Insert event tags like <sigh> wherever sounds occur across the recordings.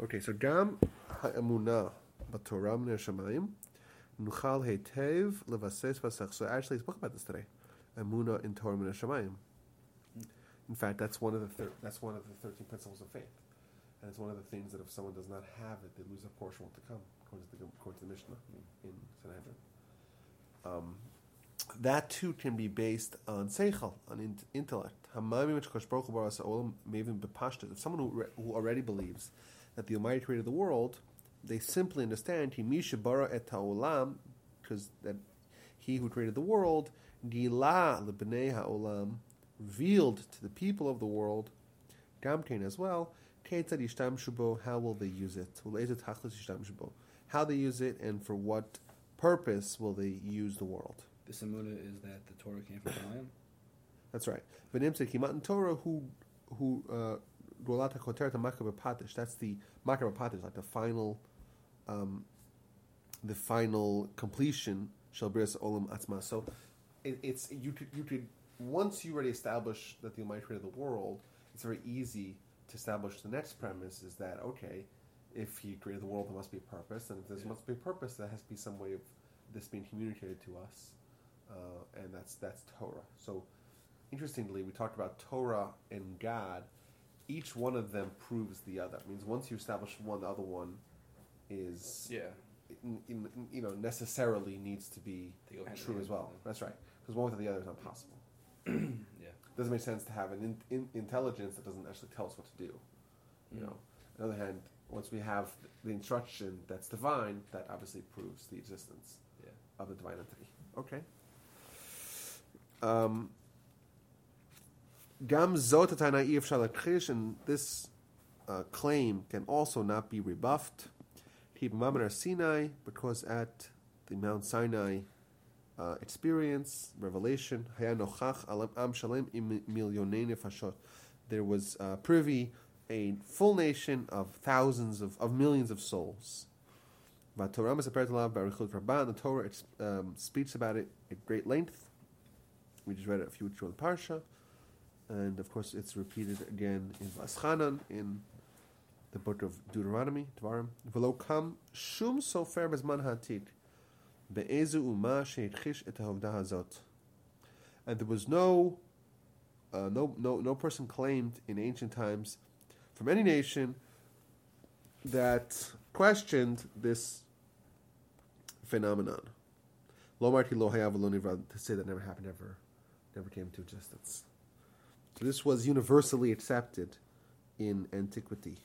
Okay, so Gam ha'emunah b'torah min hashamayim nuchal hetev levases vasach. So actually, I spoke about this today. Emunah in Torah min hashamayim. In fact, that's one of the thir- that's one of the thirteen principles of faith, and it's one of the things that if someone does not have it, they lose a portion to come, according to the, according to the Mishnah in, in Sanhedrin. Um, that too can be based on seichel, on in- intellect. If someone who, re- who already believes that the Almighty created the world, they simply understand he bara et ha'olam, because that he who created the world, gila lebnei ha'olam, revealed to the people of the world, gamkein as well, ketzad yishtam shubo, how will they use it? Uleizet hachlis yishtam shubo. How they use it and for what purpose will they use the world? The Samuna is that the Torah came from Shemayim. That's right. V'nim sekimatan Torah who who uh, rolata koteret makaber. That's the makaber patish, like the final, um, the final completion shall bris olam atzma. So it, it's you could you could once you already establish that the Almighty created the world, it's very easy to establish the next premise is that okay, if He created the world, there must be a purpose, and if there Yeah. must be a purpose, there has to be some way of this being communicated to us, uh, and that's that's Torah. So interestingly, we talked about Torah and God. Each one of them proves the other. It means once you establish one, the other one is Yeah. in, in, you know necessarily needs to be They go hand in true as well. That's right. Because one without the other is not possible. <clears throat> Yeah. doesn't make sense to have an in, in, intelligence that doesn't actually tell us what to do. You Mm. know. On the other hand, once we have the instruction that's divine, that obviously proves the existence Yeah. of the divine entity. Okay. Um, Gam zot atana shalakhish, and this uh, claim can also not be rebuffed. Keep Mamar Sinai, because at the Mount Sinai uh, experience, revelation, alam am shalem nefashot. There was uh, privy a full nation of thousands of, of millions of souls. The Torah um, speaks about it at great length. We just read it a few weeks ago in Parsha. And of course, it's repeated again in Vaschanan, in the book of Deuteronomy, Dvarim. V'lo kam shum sofer bezman be'ezu uma et ha'ovdah hazot. And there was no, uh, no, no, no person claimed in ancient times from any nation that questioned this phenomenon. Lo lo hayav to say that never happened, never, never came to existence. So this was universally accepted in antiquity.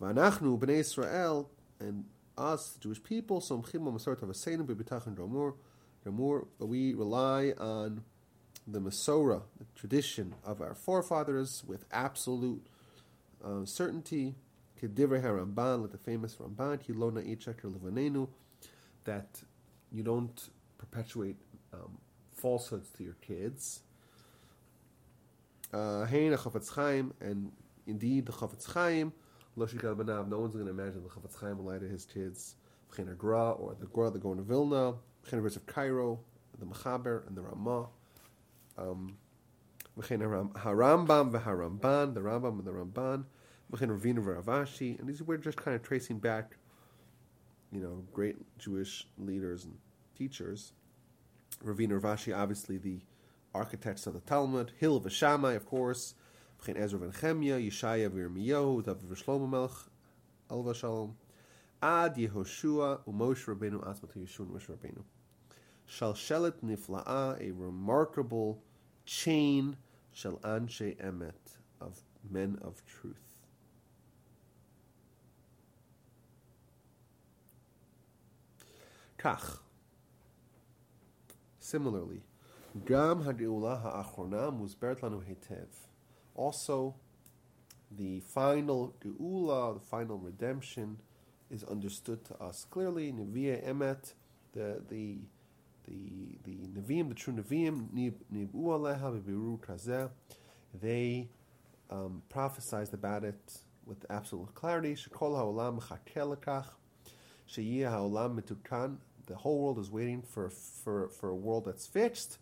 V'anachnu b'nei Israel and us, the Jewish people, somchim ma'asarat avaseinu b'bitachon ramur, ramur, we rely on the Masorah, the tradition of our forefathers, with absolute uh, certainty. Kedivrei HaRamban, like the famous Ramban, Hilona Ichakir Levanenu, that you don't perpetuate um, falsehoods to your kids. Uh, Hein HaChafetz Chaim, and indeed the Chafetz Chaim, Loshikal Banav, no one's going to imagine the Chafetz Chaim will lie to his kids. V'chein Gra, or the Gra, the Gaon of Vilna, Ritz of Cairo, the Mechaber, and the Ramah. Um, Haram- Harambam v'Haramban, the Rambam and the Ramban, V'chein Ravina v'Ravashi, and these we're just kind of tracing back, you know, great Jewish leaders and teachers. Ravina Ravashi, obviously the architects of the Talmud, Hil v'Shamai, of course, V'chein Ezra v'Nechemia, Yeshaya v'Yirmiyahu, David v'Shlomo Melech, Elva Shalom, Ad Yehoshua u'Moshe Rabbeinu Atzmatu Yeshua and Moshe Rabbeinu. Shalshelet nifla'a, a remarkable chain, shel anshe emet, of men of truth. Kach. Similarly, Gam ha'geula ha'achrona muzberet lanu hetev. Also, the final geula, the final redemption, is understood to us clearly. Nevi'e emet, the the the the Nevi'im, the true Nevi'im, nibu aleha v'biru kazeh, they um, prophesied about it with absolute clarity. Shekol ha'olam mechakel lekach, sheyeh ha'olam metukan. The whole world is waiting for for for a world that's fixed.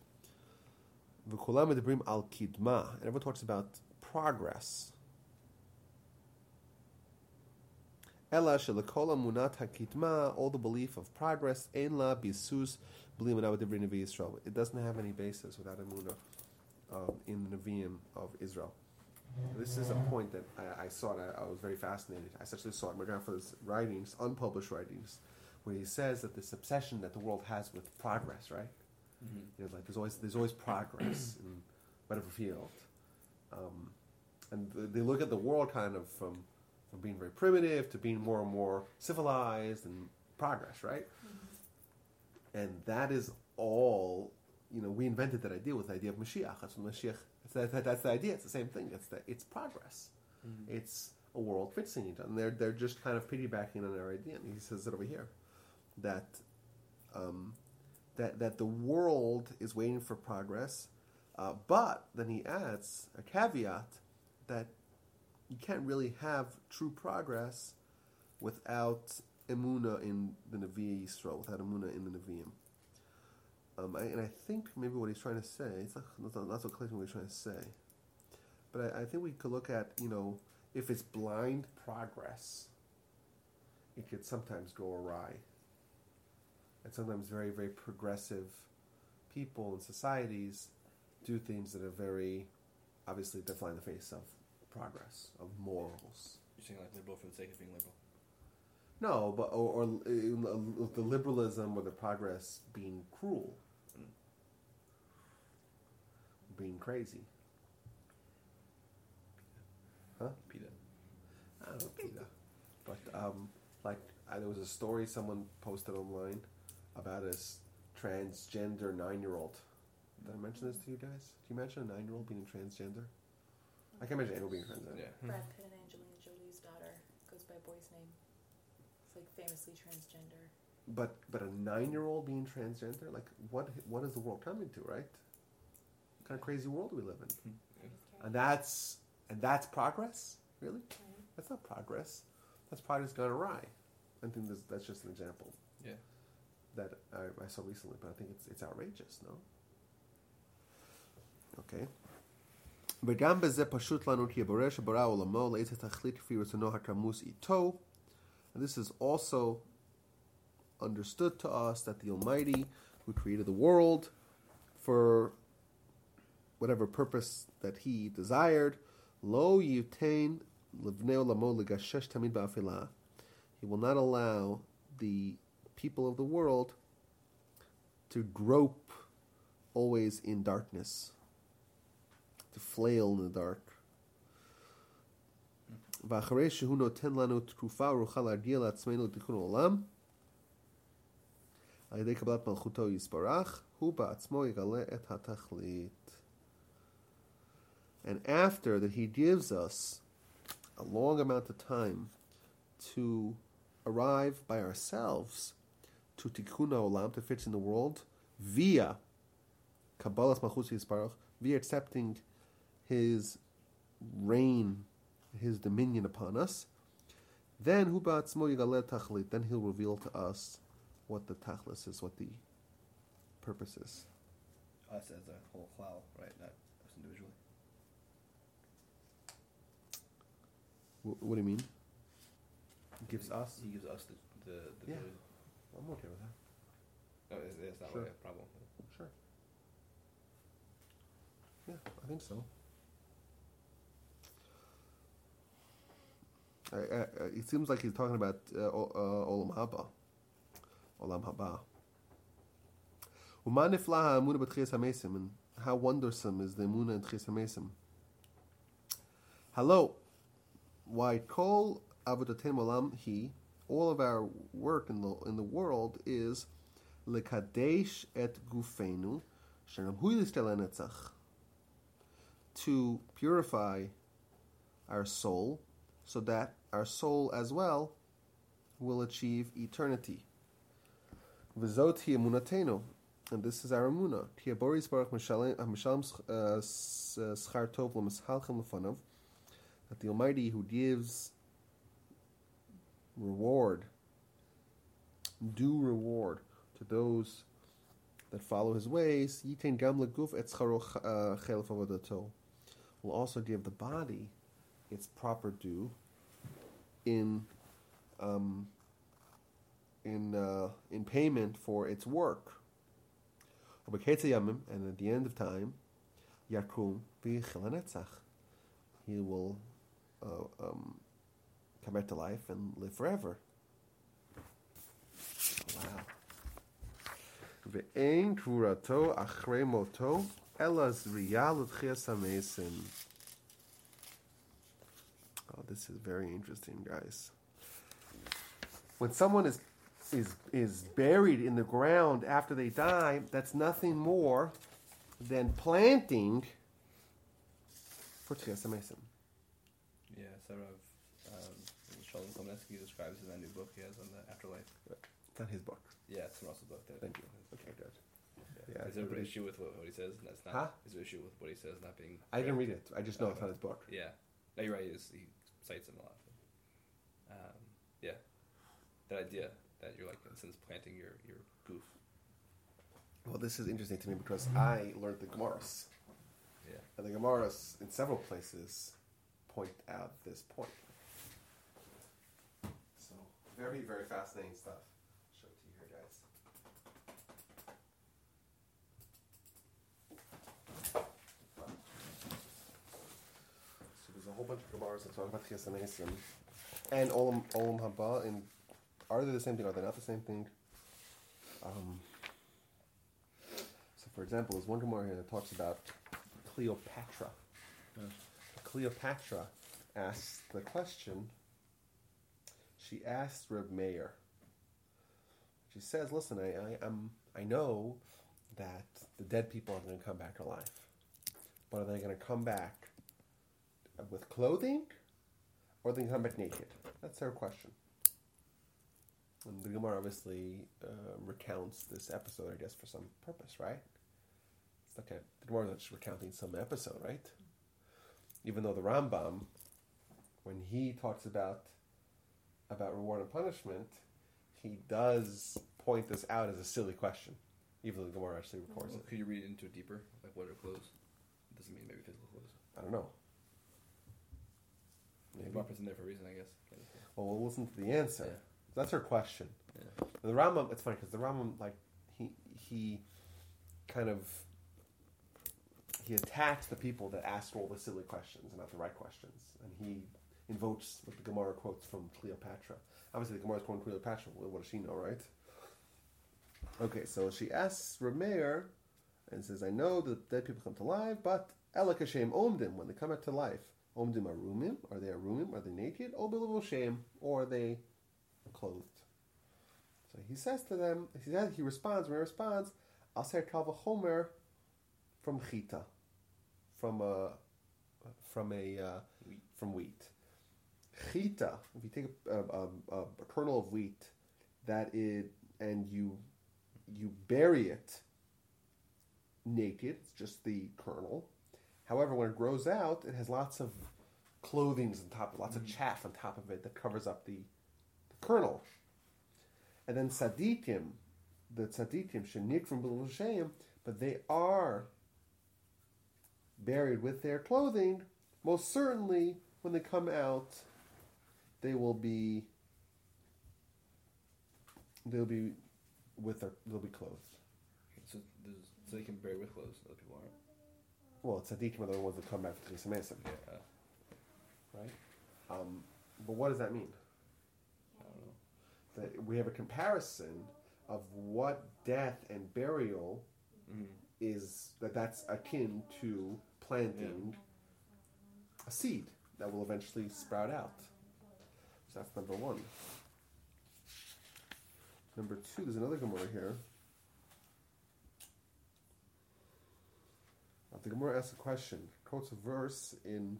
V'kulam medibrim al kidma, and everyone talks about progress. Ela shelakola munat hakitma, all the belief of progress, ein la bisus b'li emunah b'divrei Nevi Yisrael. It doesn't have any basis without emunah um, in the Nevi'im of Israel. This is a point that I, I saw. It, I, I was very fascinated. I essentially saw it in my grandfather's writings, unpublished writings, where he says that this obsession that the world has with progress, right? Mm-hmm. You know, like there's always there's always progress <clears throat> in whatever field, um, and th- they look at the world kind of from from being very primitive to being more and more civilized and progress, right? And that is all. You know, we invented that idea with the idea of Mashiach. That's what Mashiach. That's, that, that, that's the idea. It's the same thing. It's that it's progress. Mm-hmm. It's a world fixing each other. And they're they're just kind of piggybacking on our idea. And he says it over here that um, that that the world is waiting for progress, uh, but then he adds a caveat that you can't really have true progress without emuna in the Nevi'im Yisrael, without emuna in the Nevi'im. Um, I, and I think maybe what he's trying to say, it's not, not, not so clear what he's trying to say, but I, I think we could look at, you know, if it's blind progress, it could sometimes go awry. And sometimes very, very progressive people and societies do things that are very, obviously, that fly in the face of progress, of morals. You're saying like liberal for the sake of being liberal. No, but or, or uh, the liberalism or the progress being cruel, being crazy. Huh? Peter. I don't know. But um, like there was a story someone posted online about a s- transgender nine-year-old. Did I mention this to you guys? Did you mention a nine-year-old being transgender? I can't imagine anyone being transgender. Yeah. Brad Pitt and Angelina Jolie's daughter goes by a boy's name. It's like famously transgender. But but a nine-year-old being transgender, like what what is the world coming to, right? What kind of crazy world we live in? Mm-hmm. And that's and that's progress, really? Right. That's not progress. That's progress gone awry. I think that's, that's just an example Yeah that I, I saw recently, but I think it's it's outrageous, no? Okay. וגם בזה פשוט לנו כי הבורא שברא עולמו לאיזה תכלית כפי רצונו הכמוס איתו. And this is also understood to us that the Almighty, who created the world for whatever purpose that He desired, lo yitain livnei olamo legashesh tamid ba'afilah. He will not allow the people of the world to grope always in darkness, to flail in the dark. ואחרי שהוא נותן לנו תקופה ארוכה להרגיע לעצמנו לתיקון העולם, על ידי קבלת מלכותו יסברך, הוא בעצמו יגלה את התכלית. And after that he gives us a long amount of time to arrive by ourselves to tikkun olam, to fix in the world, via Kabbalas Malchus Yisparach, via accepting his reign, his dominion upon us, then hu ba'atzmo yigaleh tachlit, then he'll reveal to us what the tachlis is, what the purpose is. Us as a whole cloud, right? Not us individually. Wh- what do you mean? Gives us? He gives us the the, the Yeah. I'm okay with that. No, it's, it's not Sure. like a problem. Sure. Yeah, I think so. I, I, I- it seems like he's talking about uh, o- uh, Olam Haba. Olam Haba. Uman nifla ha'amuna b'tchias hamesim, and how wondersome is the emuna in tchias hamesim. Hello, why kol avodatem olam he, all of our work in the in the world is lekadesh et gufenu, to purify our soul, so that our soul as well will achieve eternity. V'zot hi emunatenu, and this is our emuna. Ki baruch mishalem schar tov l'mishalchem lefanav, that the Almighty who gives reward, due reward to those that follow his ways, uh, will also give the body its proper due in um, in uh, in payment for its work. And at the end of time. He will uh, um, come back to life and live forever. Wow. Ve'ein kurato achrei moto elas riyal amesim. Oh, this is very interesting, guys. When someone is is is buried in the ground after they die, that's nothing more than planting for Tchias Amesim. Yeah, Sarah um, Shalom Komensky describes in that new book he has on the afterlife. It's not his book. Yeah, it's from Russell's book. That, Thank you. Okay, good. Yeah, is there an issue with what, what he says? That's not. Huh? Is there an issue with what he says not being? I didn't read it. I just know it's not his book. Yeah, no, you're right. He, is, he cites him a lot. Um, yeah, that idea that you're like since planting your your goof. Well, this is interesting to me because I learned the Gemaras. Yeah. And the Gemaras, in several places, point out this point. So, very, very fascinating stuff. Show it to you here, guys. So, there's a whole bunch of Gemaras that talk about Chias Anesim and Olam, Olam Haba. And are they the same thing? Are they not the same thing? Um, so, for example, there's one Gemara here that talks about Cleopatra. Cleopatra asked the question. She asks Reb Meir. She says, "Listen, I, I, I'm, I know that the dead people are going to come back to life, but are they going to come back with clothing, or are they going to come back naked?" That's her question. And the Gemara obviously uh, recounts this episode, I guess, for some purpose, right? It's like a, the Gemara is just recounting some episode, right? Even though the Rambam, when he talks about about reward and punishment, he does point this out as a silly question, even though the Gemara actually records it. could you read into it deeper? Like what are clothes? It doesn't mean maybe physical clothes. I don't know. Maybe Maybe. In there for a reason, I guess. Well, we'll listen to the answer. Yeah. That's her question. Yeah. The Rambam, it's funny because the Rambam, like, he he kind of he attacks the people that ask all the silly questions and not the right questions, and he invokes what the Gemara quotes from Cleopatra. Obviously, the Gemara is quoting Cleopatra. What does she know, right? Okay, so she asks Rameir and says, "I know that dead people come to life, but Elikashem omdim when they come back to life, omdim arumim. Are they arumim? Are they naked? O bilavoshem, or are they clothed?" So he says to them, he says, he responds, he responds, Aser Kalva Homer from Chita, from a, from a, uh, Wheat. from wheat. Chita, if you take a, a, a, a kernel of wheat, that it, and you, you bury it naked, it's just the kernel. However, when it grows out, it has lots of clothings on top, lots of mm. chaff on top of it that covers up the, the kernel. And then tzaddikim, the tzaddikim, shenik from Bilul Shem, but they are buried with their clothing. Most certainly, when they come out, they will be they'll be with their they'll be clothed. So, so they can bury with clothes. Other people aren't. Well, tzaddikim are the ones that come back to Chesed Mesim, Yeah. Right? Um, but what does that mean? I don't know. That we have a comparison of what death and burial Mm-hmm. is that that's akin to planting a seed that will eventually sprout out. So that's number one. Number two, there's another Gemara here. The Gemara asks a question, quotes a verse in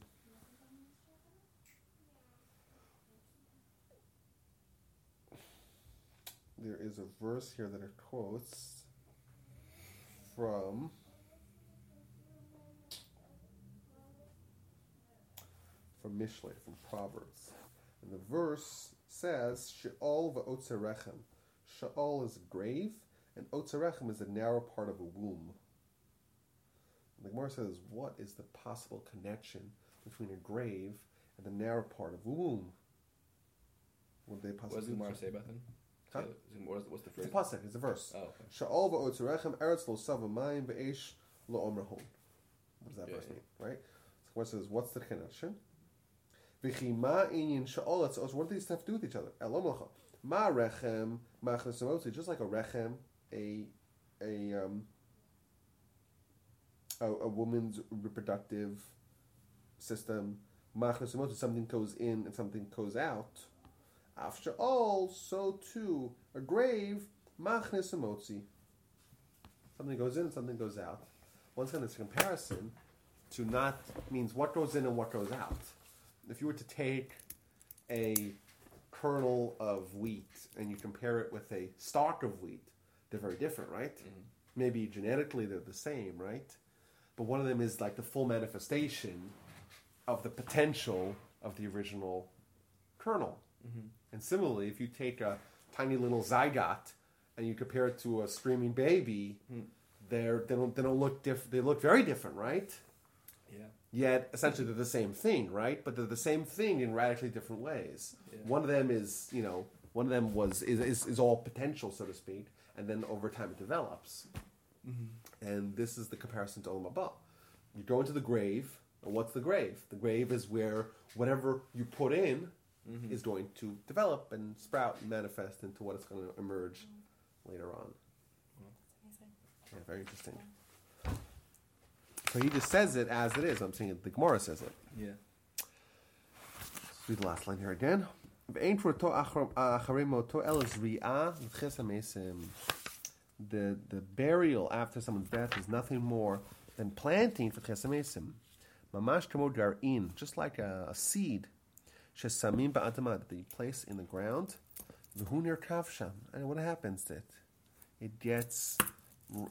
there is a verse here that it quotes from from Mishlei, from Proverbs. And the verse says, She'ol v'otzerechem. She'ol is a grave, and otzerechem is a narrow part of a womb. And the Gemara says, what is the possible connection between a grave and the narrow part of a womb? Would they What does the Gemara say about them? Huh? What's, what's the It's phrase? a pasuk. It's a verse. Oh, okay. Sha'ol va'otzerechem eretz lo sava mayim ve'esh lo omrahon. What does that Yeah, verse yeah. mean? Right. So what says? What's the connection? V'chi ma inyan. What do these have to do with each other? Elom lacha. Ma rechem machnes emotzi. Just like a rechem, a a um a, a woman's reproductive system. Machnes emotzi. Something goes in and something goes out. After all, so too a grave machnes emotzi. Something goes in, and something goes out. Once again, a comparison to not means what goes in and what goes out. If you were to take a kernel of wheat and you compare it with a stalk of wheat, they're very different, right? Mm-hmm. Maybe genetically they're the same, right? But one of them is like the full manifestation of the potential of the original kernel. Mm-hmm. And similarly, if you take a tiny little zygote and you compare it to a screaming baby, mm. they're, they don't they don't look diff- They look very different, right? Yeah. Yet essentially they're the same thing, right? But they're the same thing in radically different ways. Yeah. One of them is you know one of them was is, is, is all potential, so to speak, and then over time it develops. Mm-hmm. And this is the comparison to Olam Haba. You go into the grave, and what's the grave? The grave is where whatever you put in mm-hmm. is going to develop and sprout and manifest into what is going to emerge later on. Yeah, very interesting. So he just says it as it is. I'm saying it, the Gemara says it. Yeah. Let's read the last line here again. "V'ein tvorto achar- acharei moto el zri'ah v'ches hamesim." The the burial after someone's death is nothing more than planting for chesamesim. Mamash kamo gar'in, just like a, a seed. Shesamim ba'adama that you place in the ground. V'hu nirkav sham. And what happens to it? It gets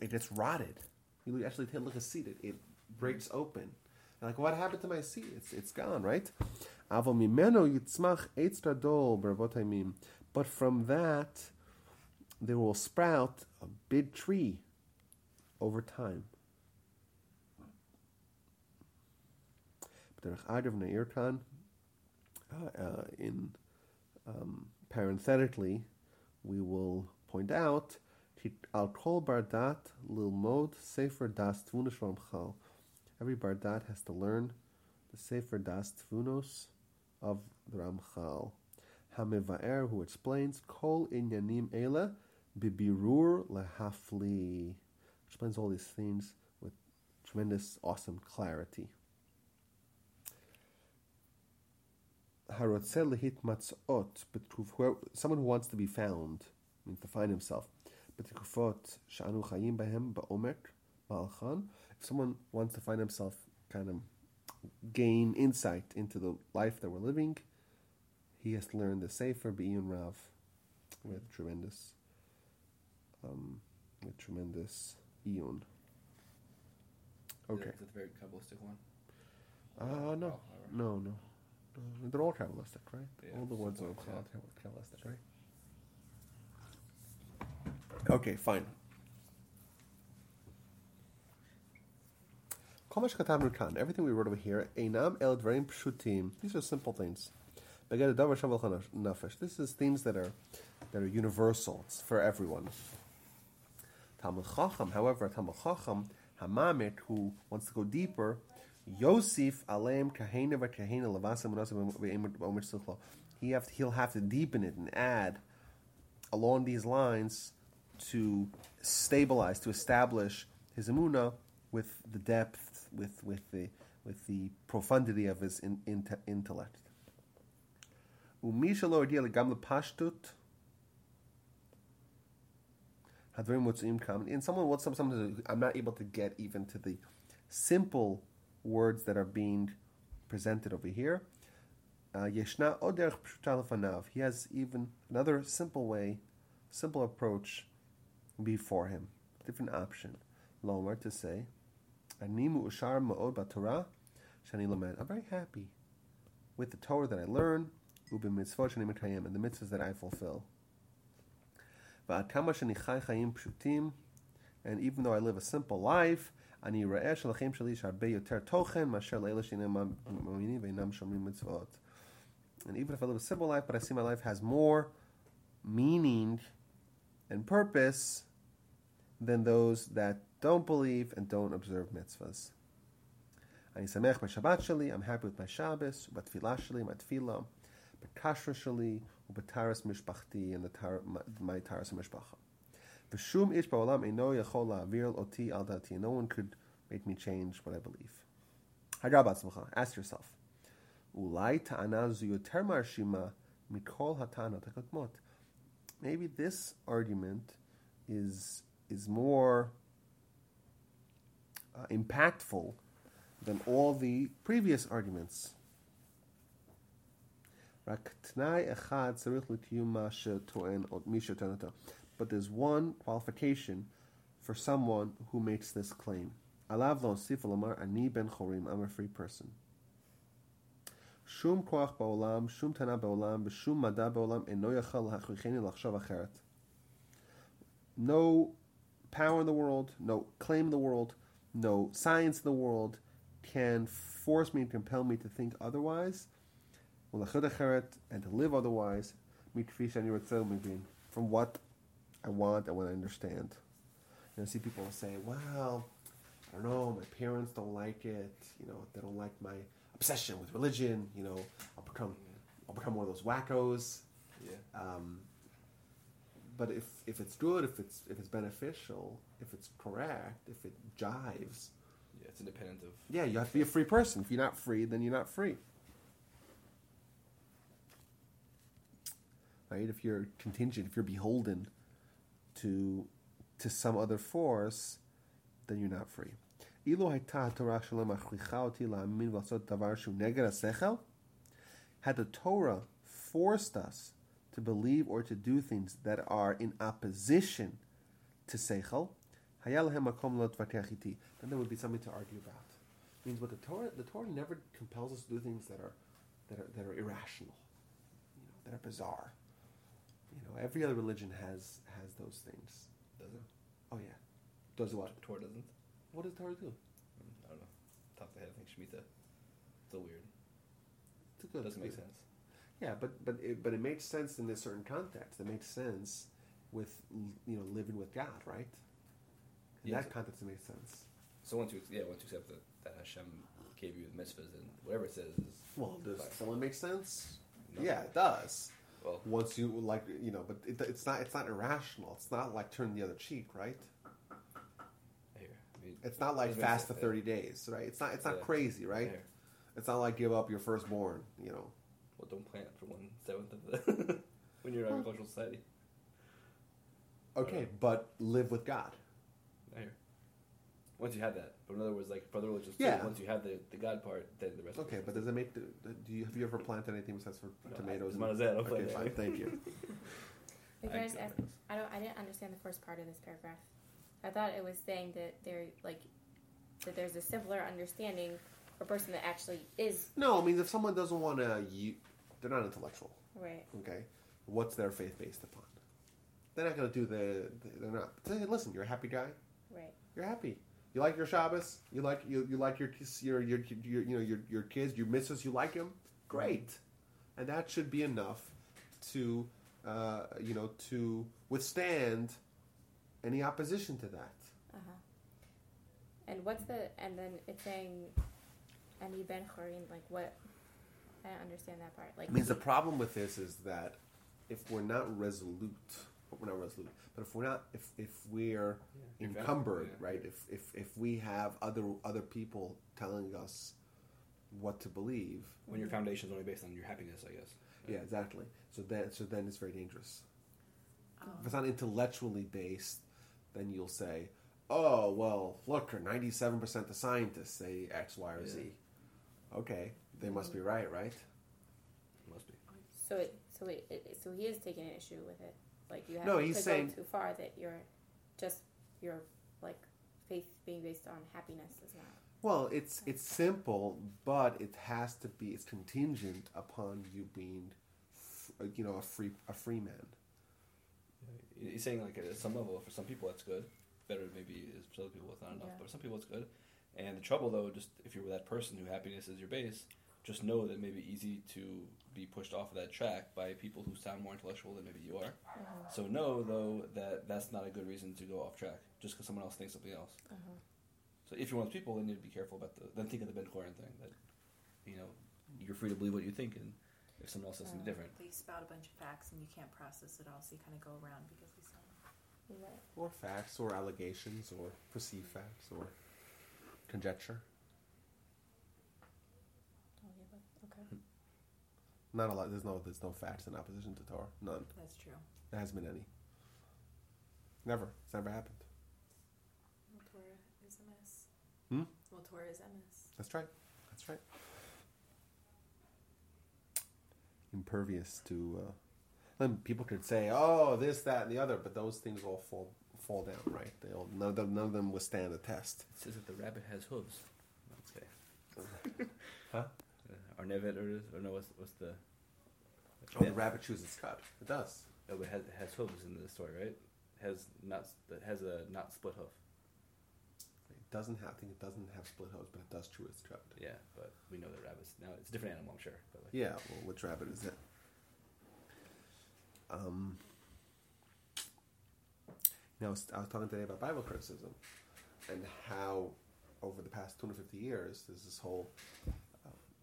it gets rotted. You actually take a look at a seed. It, it breaks open. Like, what happened to my seed? It's it's gone, right? But from that, there will sprout a big tree over time. Derech uh, uh, in um, parenthetically, we will point out "Ki al kol bardat lilmod sefer das tvunos ramchal. Every bardat has to learn the sefer das tvunos of the Ramchal. Hamevaer, who explains kol inyanim ela bibirur lehafli. Explains all these things with tremendous, awesome clarity. Harotzel lehit matzot, someone who wants to be found, means to find himself. Betikufot shanu chayim behem ba'omek malchan. Someone wants to find himself, kind of gain insight into the life that we're living, he has to learn the Sefer Be'iyun Rav with tremendous, um, with tremendous iyun. Okay. Is that the very Kabbalistic one? Uh, no, Oh, right. no, no, no. They're all Kabbalistic, right? Yeah, all the words are something like all that. Kabbalistic, right? Okay, fine. Everything we wrote over here, einam el dvarim pshutim. These are simple things. This is things that are that are universal. It's for everyone. Talmud Chacham, however, Talmud Chacham, Hamamik, who wants to go deeper, Yosef Alem Kahena Kahena Lavasim Munasim He have he'll have to deepen it and add along these lines to stabilize, to establish his emuna with the depth, with with the with the profundity of his in, in, intellect. And someone wants some something I'm not able to get even to the simple words that are being presented over here. Uh, Yeshna. He has even another simple way, simple approach before him. Different option. Lomar to say, I'm very happy with the Torah that I learn, and the mitzvahs that I fulfill. And even though I live a simple life. And even if I live a simple life, but I see my life has more meaning and purpose than those that don't believe and don't observe mitzvahs. אני שמח בשבת שלי, I'm happy with my Shabbos, בתפילה שלי, my tefillah, בכשרה שלי, ובתרס משפחתי, and the tar, my תרס המשפחה. ושום איש בעולם אינו יכול להעביר אותי על דעתי. No one could make me change what I believe. הגר בעצמך, ask yourself, אולי טענה זו יותר מרשימה מכל הטענות הקודמות. Maybe this argument is, is more uh, impactful than all the previous arguments. But there's one qualification for someone who makes this claim. I'm a free person. No power in the world, no claim in the world no science in the world can force me and compel me to think otherwise, and to live otherwise, from what I want and what I understand. And I see people say, "Well, I don't know, my parents don't like it. You know, they don't like my obsession with religion. You know, I'll become, I'll become one of those wackos." Yeah. Um, but if, if it's good, if it's if it's beneficial, if it's correct, if it jives, yeah, it's independent of. Yeah, you have to be a free person. If you're not free, then you're not free. Right? If you're contingent, if you're beholden to to some other force, then you're not free. Had the Torah forced us to believe or to do things that are in opposition to Seichel, then there would be something to argue about. It means what the Torah the Torah never compels us to do things that are that are that are irrational, you know, that are bizarre. You know, every other religion has has those things. Does it? Oh yeah. Does what? Torah doesn't. What does Torah do? Mm, I don't know. Top of the head, I think Shemitah. It's a weird. It's a good. Doesn't make sense. Yeah, but but it, but it makes sense in this certain context. It makes sense with you know living with God, right? In Yeah, that so- context, it makes sense. So once you yeah once you accept that, that Hashem gave you the mitzvahs and whatever it says is Well, does fine. someone make sense? No. Yeah, it does. well Once you like, you know, but it, it's not. It's not irrational. It's not like turning the other cheek, right? here I mean, It's not like fast sense, thirty days, right? It's not. It's not Yeah. crazy, right? here. It's not like give up your firstborn. You know. Well, don't plant for one seventh of the <laughs> when you're in an agricultural society. Okay, but live with God. I hear. Once you have that, but in other words, like for other religions, too, Yeah. once you have the, the God part, then the rest. Okay, of but does it make? The, do you have you ever planted anything besides for No, tomatoes? as much that, I'll okay, plant fine. that. Thank you. Wait, <laughs> I can I just get ask- it. I don't. I didn't understand the first part of this paragraph. I thought it was saying that there, like, that there's a simpler understanding for a person that actually is No, I mean if someone doesn't want to, you, they're not intellectual. right. Okay, what's their faith based upon? They're not going to do the. They're not. Say, listen, you're a happy guy. Right. You're happy. You like your Shabbos. You like you, you like your kids- your your, your you know your your kids, your missus. You like them. Great, and that should be enough to uh, you know to withstand any opposition to that. Uh huh. And what's the? And then it's saying, "Ani ben chorin." Like what? I don't understand that part. Like It means the problem with this is that if we're not resolute, we're not resolute, but if we're not, if if we're Yeah. encumbered, Yeah. right? If if if we have other other people telling us what to believe, When your foundation is only based on your happiness, I guess. yeah, exactly. So then so then it's very dangerous. Oh. If it's not intellectually based, then you'll say, "Oh well, look, ninety-seven percent of scientists say X, Y, or Z." Okay, they must be right, right? Must be. So it. So it, it. So he is taking an issue with it. Like you have No, to he's go too far that you're just your like faith being based on happiness is not. Well, it's it's simple, but it has to be. It's contingent upon you being, f- uh, you know, a free a free man. He's saying like at some level, for some people that's good. Better maybe is for other people it's not enough, Yeah. but for some people it's good. And the trouble though, just if you're with that person who happiness is your base, just know that it may be easy to be pushed off of that track by people who sound more intellectual than maybe you are. Uh-huh. So know though that that's not a good reason to go off track just because someone else thinks something else. Uh-huh. So if you're one of those people, then you need to be careful about the then think of the Ben Corin thing that you know you're free to believe what you think, and if someone else says something Uh, different, They spout a bunch of facts and you can't process it all, so you kind of go around because they sound. Right. Or facts, or allegations, or perceived facts, or conjecture. All the above. Okay. Not a lot. There's no. There's no facts in opposition to Torah. None. That's true. There hasn't been any. Never. It's never happened. Well, Torah is a mess. Hmm? Well, Torah is a mess. That's right. That's right. Impervious to. Uh, then people could say, "Oh, this, that, and the other," but those things all fall fall down, right? They all none of them, none of them withstand the test. it says that the rabbit has hooves. Okay. <laughs> Huh? Uh, Arnevet or, or no? What's, what's the? Oh, the rabbit chews its cud. It does. Oh, but it has, it has hooves in the story, right? Has not that has a not split hoof. It doesn't have. I think it doesn't have split hooves, but it does chew its cud. Yeah, but we know that rabbits now it's a different animal, I'm sure. But like, Yeah. Well, which rabbit is it? Um. You know, I was, I was talking today about Bible criticism and how over the past 250 years there's this whole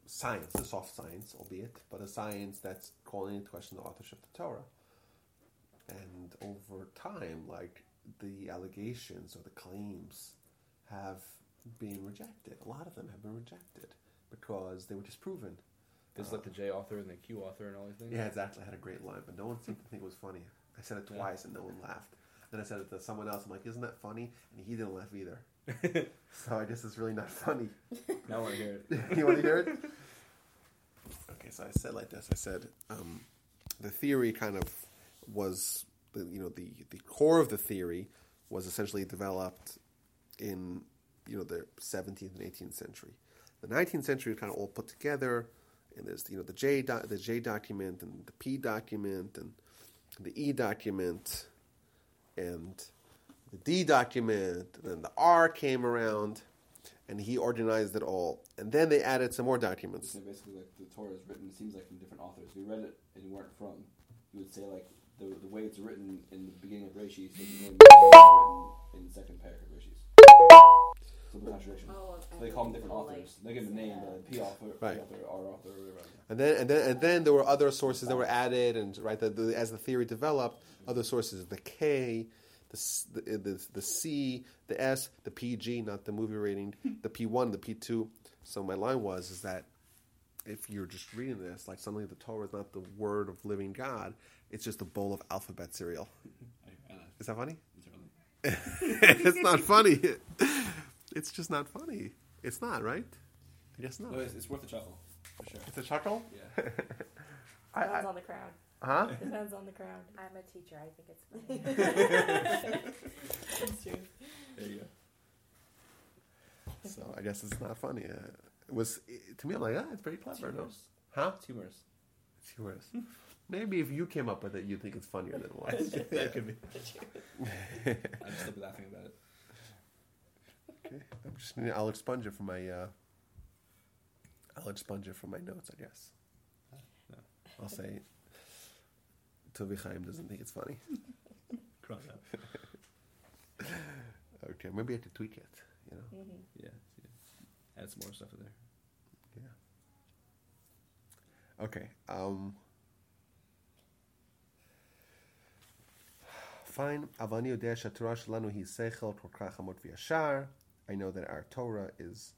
science, a soft science, albeit, but a science that's calling into question the authorship of the Torah. And over time, like the allegations or the claims have been rejected. A lot of them have been rejected because they were disproven. It's like the J author and the Q author and all these things. Yeah, exactly. I had a great line, but no one seemed to think it was funny. I said it Yeah. twice and no one laughed. Then I said it to someone else. I'm like, "Isn't that funny?" And he didn't laugh either. <laughs> so I guess it's really not funny. Now I want to hear it. <laughs> you want to hear it? <laughs> Okay, so I said like this. I said um, the theory kind of was the you know the the core of the theory was essentially developed in you know the 17th and 18th century. The 19th century was kind of all put together, and there's you know the J doc, the J document and the P document and the E document and the D document, and then the R came around, and he organized it all. And then they added some more documents. So basically, like the Torah is written, it seems like from different authors. If you read it and you weren't from, you would say like the, the way it's written in the beginning of Rashis doesn't it's written in the second parak of Rashis. So contradiction. Oh, they call them different authors. They give them a name, but P author, Right. P author, R author, whatever. And then, and then, and then there were other sources that were added, and right, the, the, as the theory developed, other sources, the K, the, the, eh, the the C, the S, the PG, not the movie rating, hmm. the P one, the P two. So my line was is that if you're just reading this, like suddenly the Torah is not the word of living God, it's just a bowl of alphabet cereal. <laughs> I, I know. Is that <laughs> funny? It's not funny. It's just not funny. It's not, right? I guess not. No, it's, it's worth a chuckle for sure. It's a chuckle. Yeah. <laughs> I, Depends I, on the crowd. Huh? Depends on the crowd. I'm a teacher. I think it's funny. <laughs> That's true. There you go. So I guess it's not funny. Uh, it was to me. I'm like, ah, it's very clever. No? Huh? It's humorous. It's humorous. Maybe if you came up with it, you'd think it's funnier than it was. <laughs> that could be. <laughs> I'm still laughing about it. okay. I'm just. gonna- I'll expunge it from my. Uh, I'll expunge it from my notes. I guess. No. I'll say. Tovi Chaim doesn't think it's funny. <laughs> Cross <laughs> out. Okay, maybe I could tweak it. You know. Mm-hmm. Yeah, yeah. Add some more stuff in there. Yeah. Okay. Um. Fine. Avani yodeh she'Torah shelanu hi seichel kol כך amot v'yashar. I know that our Torah is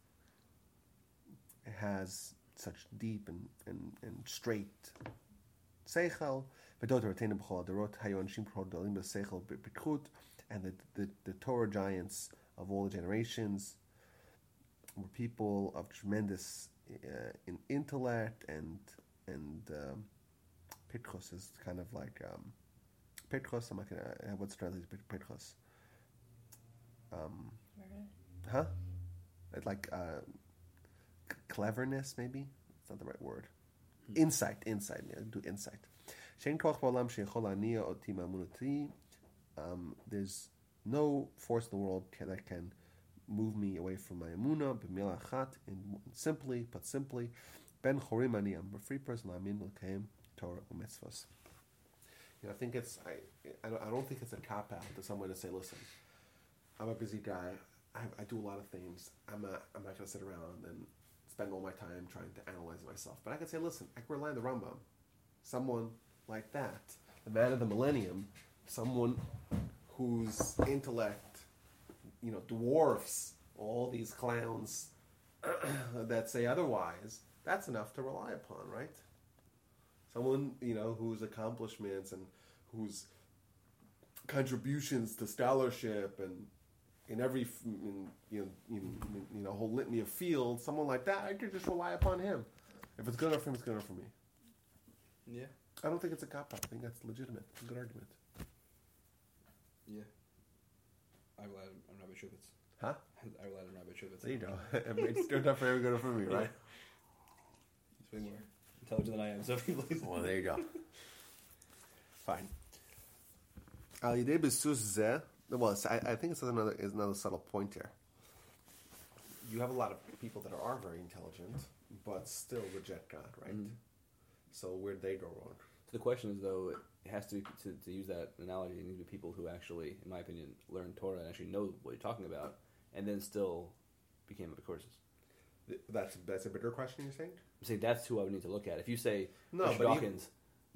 has such deep and, and, and straight seichel. V'dot roteinu b'chol adorot hayu anshim kol dalim b'seichel b'pikhut. And the, the, the Torah giants of all the generations were people of tremendous uh, in intellect and and um, Petros is kind of like um, Petros. I'm not gonna. Uh, what's translated Petros? Um, huh? Uh, Like uh, c- cleverness, maybe. It's not the right word. Insight, insight. Yeah, do insight. Um, There's no force in the world that can move me away from my emuna b'milah achat. And simply, but simply, Ben chorim ani, I'm a free person. Lamin l'keim Torah u'mitzvos. You know, I think it's I, I don't, think it's a cop out to someone to say, listen, I'm a busy guy. I, I do a lot of things. I'm not I'm not going to sit around and spend all my time trying to analyze myself. But I can say, listen, I can rely on the Rambam, someone like that, the man of the millennium, someone whose intellect, you know, dwarfs all these clowns <clears throat> that say otherwise. That's enough to rely upon, right? Someone you know whose accomplishments and whose contributions to scholarship and in every in, you know in, in, you know whole litany of fields, someone like that, I could just rely upon him. If it's good enough for him, it's good enough for me. Yeah. I don't think it's a cop out. I think that's legitimate. It's a good argument. Yeah. I relied on Rabbi Shuvitz. Huh? I relied on Rabbi Shuvitz. There you go. <laughs> it's good enough for him, good for me, right? He's way more intelligent than I am, so <laughs> if he believes Well, there you go. <laughs> Fine. Al yidei b'sus. Well, it's, I, I think it's another is another subtle point here. You have a lot of people that are very intelligent, but still reject God, right? Mhm. So where'd they go wrong? So the question is, though, it has to be to, to use that analogy. It needs to be people who actually, in my opinion, learn Torah and actually know what you're talking about, and then still became courses. Th- That's that's a bigger question. You're saying? I'm saying that's who I would need to look at. If you say No, but Dawkins,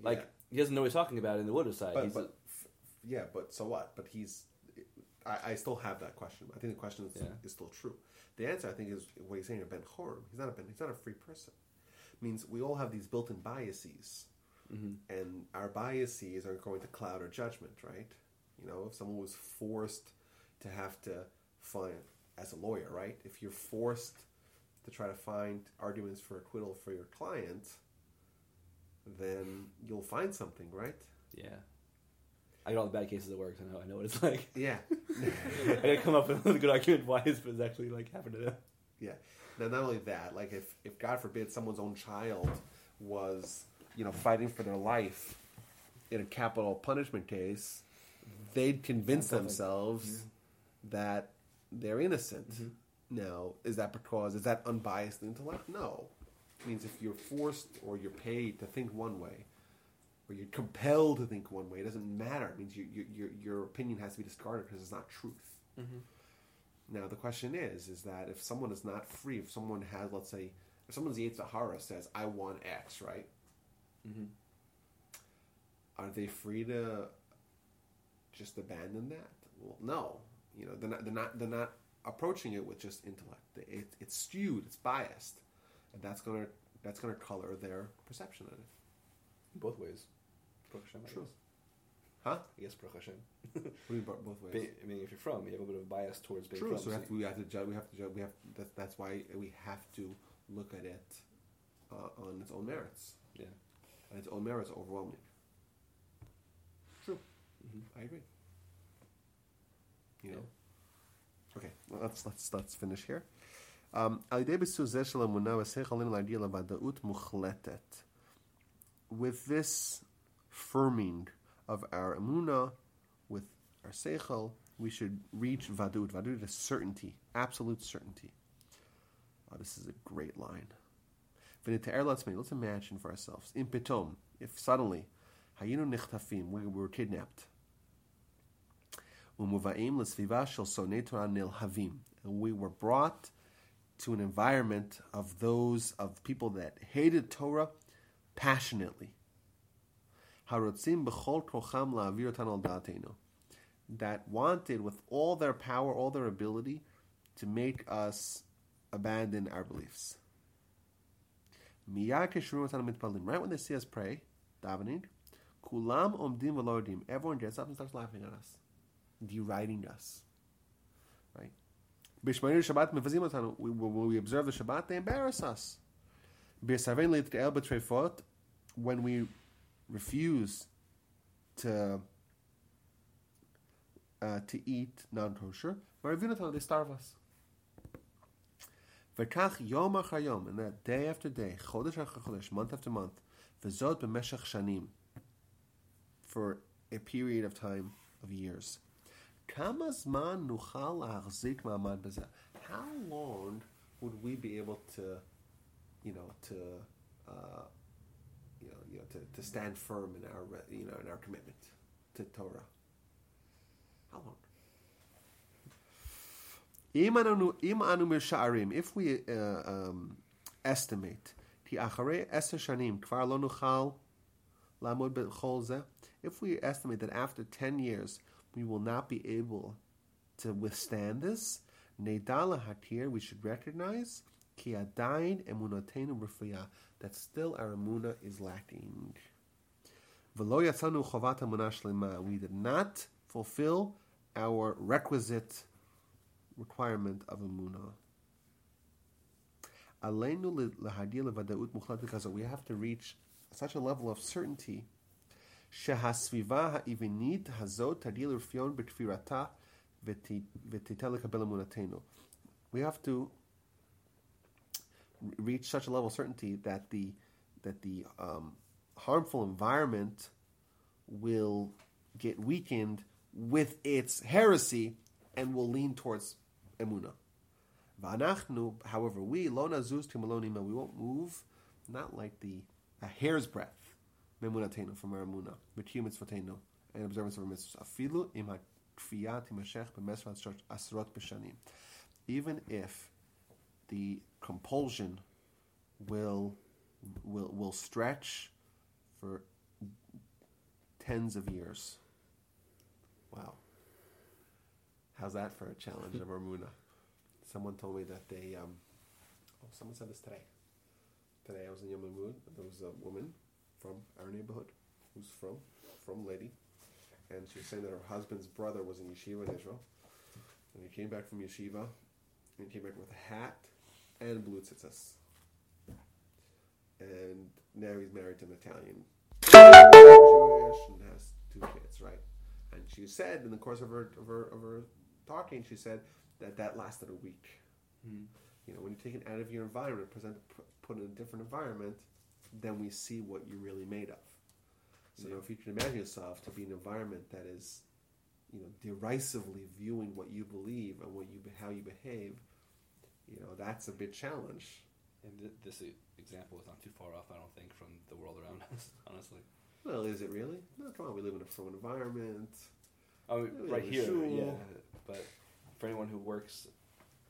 like Yeah. he doesn't know what he's talking about in the Woodard side. But, he's but f- yeah, but so what? But he's. I, I still have that question. I think the question is, Yeah. is still true. The answer, I think, is what he's saying. A ben chorim. He's not a ben. He's not a free person. means we all have these built-in biases, Mhm. and our biases are going to cloud our judgment, right? You know, if someone was forced to have to find, as a lawyer, right? If you're forced to try to find arguments for acquittal for your client, then you'll find something, right? yeah. I got all the bad cases at work. So I know. I know what it's <laughs> like. Yeah. <laughs> I gotta come up with a good argument <laughs> why this it's actually like happened to them. Yeah. Now, not only that, like if, if God forbid someone's own child was, you know, fighting for their life in a capital punishment case, they'd convince themselves that they're innocent. Now, is that because is that unbiased intellect? No. It means if you're forced or you're paid to think one way, or you're compelled to think one way, it doesn't matter. It means you, you, your your opinion has to be discarded because it's not truth. Now the question is, is that if someone is not free, if someone has, let's say, if someone's Yetzer Hara says, "I want X," right? Mhm. Are they free to just abandon that? Well, no. You know, they're not. They're not. They're not approaching it with just intellect. It, it's skewed. It's biased, and that's gonna that's gonna color their perception of it. Both ways. Baruch Hashem, True. Huh? Guess Baruch Hashem. What do you mean both ways? Be- I mean, if you're frum, you have a bit of bias towards being True. frum. So we so have, to, we have to judge. We have to judge. We have. That, that's why we have to look at it uh, on its own merits. yeah on its own merits overwhelming. True. Mm-hmm. I agree. You know. Yeah. Okay. Well, let's let's let's finish here. Um, with this firming of our emuna, with our seichel, we should reach vadut. Vadut is certainty, absolute certainty. Oh, this is a great line. Let's imagine for ourselves. In pitom, if suddenly, hayinu nichtafim, we were kidnapped. Umuvaim l'sviva Nil havim, and we were brought to an environment of those of people that hated Torah passionately. B'chol al that wanted with all their power, all their ability, to make us abandon our beliefs. Miyakesh Mitpalim. Right when they see us pray, davening, Kulam Omdim Velodim. Everyone gets up and starts laughing at us, deriding us. Right? Bishmair Shabbat Mevazim When we observe the Shabbat, they embarrass us. When we refuse to uh, to eat non kosher, they starve us. V'kach yom achar yom, and that day after day, chodesh achar chodesh, month after month, v'zot b'meshach shanim, for a period of time of years. Kama zman nuchal achzik ma'amad b'zeh. How long would we be able to, you know, to, uh, you know, you know to, to stand firm in our, you know, in our commitment to Torah? How long? If we uh, um, estimate, if we estimate that after 10 years we will not be able to withstand this, we should recognize that still our emuna is lacking. We did not fulfill our requisite requirement of emuna. We have to reach such a level of certainty. We have to reach such a level of certainty that the that the um, harmful environment will get weakened with its heresy and will lean towards emuna. However, we lo nazuz timalonima, we won't move, not like the a hair's breadth memunatenu from our emuna, v'tiyum mitzvotenu, and observance of our mitzvahs. Afilu im ha'kfiyah timashech b'mesvat asrot b'shanim. Even if the compulsion will will will stretch for tens of years. Wow. How's that for a challenge of emuna? Someone told me that they um oh someone said this today. Today I was in Yom Mood. There was a woman from our neighborhood who's from from Lady. And she was saying that her husband's brother was in yeshiva in Israel. And he came back from yeshiva and he came back with a hat and blue tzitzis. And now he's married to an Italian Jewish and has two kids, right? And she said in the course of her of her, of her talking, she said that that lasted a week. Mm. You know, when you take it out of your environment, present put in a different environment, then we see what you're really made of. So Yeah. if you can imagine yourself to be in an environment that is, you know, derisively viewing what you believe and what you how you behave, you know, that's a big challenge. And th- this example is not too far off, I don't think, from the world around <laughs> us. Honestly, Well, is it really? No, come on, we live in a frum environment. I mean, right here, shul. yeah. But for anyone who works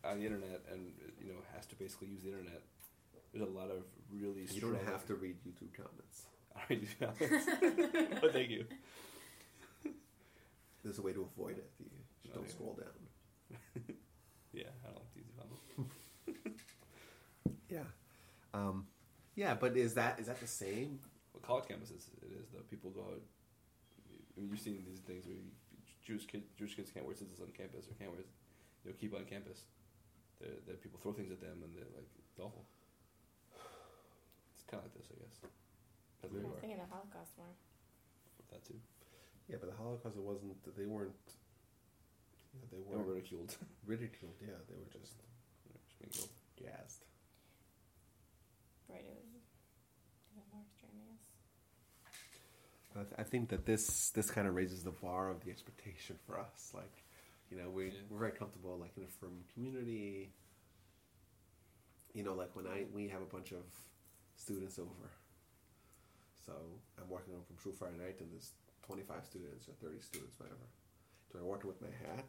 on the internet and you know has to basically use the internet, there's a lot of really. You don't have to read YouTube comments. <laughs> Alright, but thank you. <laughs> There's a way to avoid it. You just Oh, don't yeah. scroll down. <laughs> Yeah, I don't like to use comments. Yeah. Um, yeah, but is that is that the same? Well, college campuses, it is though. People go. out- I mean, you've seen these things where you, Jewish kids, Jewish kids can't wear tzitzis on campus or can't wear, you know, keep on campus. They're, they're, people throw things at them and they're like it's awful. It's kind of like this, I guess. That's I where you was are. thinking of Holocaust more. That too. Yeah, but the Holocaust it wasn't. They weren't. You know, they They were weren't ridiculed. <laughs> ridiculed. Yeah, they were just Just being killed. gassed. Right, it was even more extreme, I guess. I, th- I think that this this kind of raises the bar of the expectation for us. Like, you know, we Yeah. we're very comfortable like in a frum community. You know, like when I we have a bunch of students over. So I'm working on from True Friday night, and there's 25 students or 30 students, whatever. Do I walk in with my hat,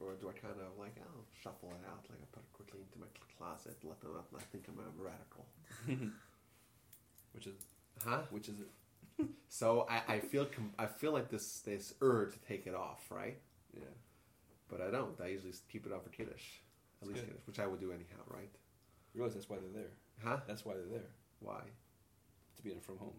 or do I kind of like I'll shuffle it out, like I put it quickly into my closet, let them not, not think I'm a radical, <laughs> Which is huh? which is it? So I, I feel com- I feel like this this urge to take it off, right? Yeah. But I don't. I usually keep it on for kiddush, at That's least good. kiddush, which I would do anyhow, right? You realize that's why they're there. Huh? That's why they're there Why? to be in frum home.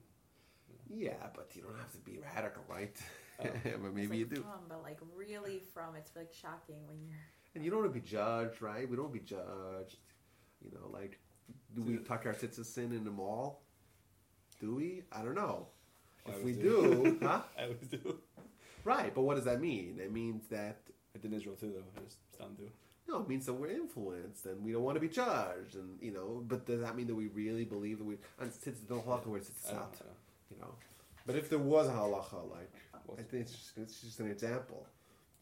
Yeah, but you don't have to be radical, right? Oh. <laughs> but maybe It's you do. Frum, but like really frum, it's like shocking when you're. And you don't want to be judged, right? We don't want to be judged. You know, like, do we tuck our tzitzis in in the mall? Do we? I don't know. I If we do, huh? <laughs> I always do. Right, but what does that mean? It means that I did in Israel too, though. I just stopped doing. No, it means that we're influenced and we don't want to be judged, and you know. But does that mean that we really believe that we? And it's the halacha where it's don't you know. But if there was a halacha, like I think it's just, it's just an example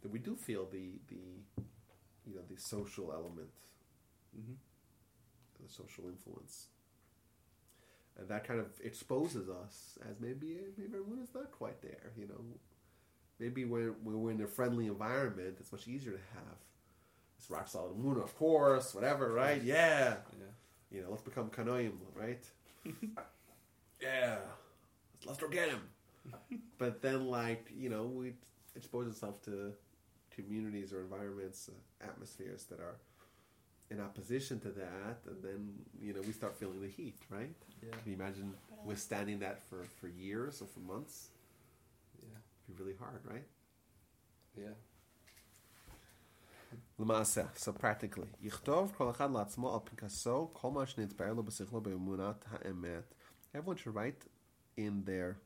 that we do feel the the you know the social element, hmm the social influence. And that kind of exposes us as maybe maybe our moon is not quite there. You know, maybe when when we're in a friendly environment, it's much easier to have this rock solid moon, of course, whatever, right? Yeah, Yeah. you know, let's become kanoim, right? <laughs> yeah, let's go get him. but then, like you know, we expose ourselves to communities or environments, uh, atmospheres that are in opposition to that, and then you know we start feeling the heat, right? Yeah. Can you imagine withstanding that for for years or for months? Yeah. It'd be really hard, right? Yeah. למעשה, so practically, יכתוב כל אחד לעצמו על פנקסו כל מה שנתבהר לו בשכלו באמונת האמת. Everyone should write in their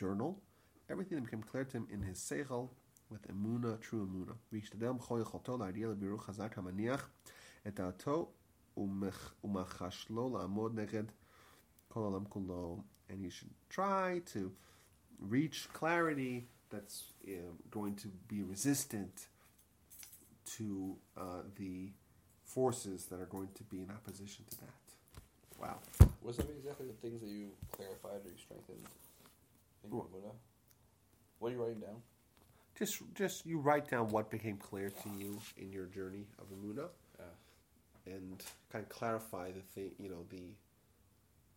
journal everything that became clear to him in his seichel with אמונה, true אמונה. וישתדל בכל יכולתו להגיע לבירור חזק המניח את דעתו ומחש לו לעמוד נגד כל העולם כולו. And he should try to reach clarity that's uh, going to be resistant to uh, the forces that are going to be in opposition to that. Wow. Was that exactly the things that you clarified or you strengthened in your Buddha? What are you writing down? Just, just you write down what became clear to you in your journey of emuna and kind of clarify the thing. You know the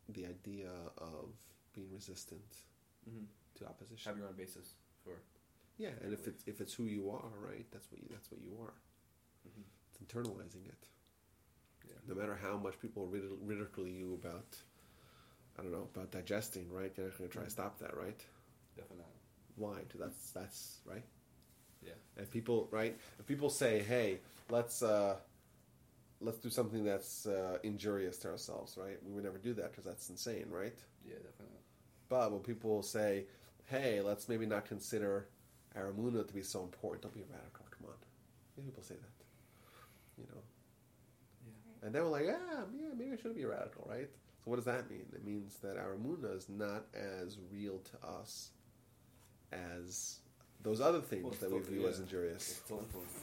the idea of being resistant Mm-hmm. to opposition. Have your own basis for. Yeah, and if it's if it's who you are, right? That's what you, that's what you are. Mhm. It's internalizing it. Yeah. No matter how much people ridicule, ridicule you about, I don't know, about digesting, right? You're not going to try to stop that, right? Definitely. Why? That's that's right. Yeah. If people right, if people say, "Hey, let's uh, let's do something that's uh, injurious to ourselves," right? We would never do that because that's insane, right? Yeah, definitely. But when people say, "Hey, let's maybe not consider emuna to be so important," don't be a radical. Come on, Many people say that, you know. Yeah. And then we're like, ah, yeah, maybe I should be a radical, right? So what does that mean? It means that emuna is not as real to us as those other things Well, that we view yeah. as injurious. It's still influenced.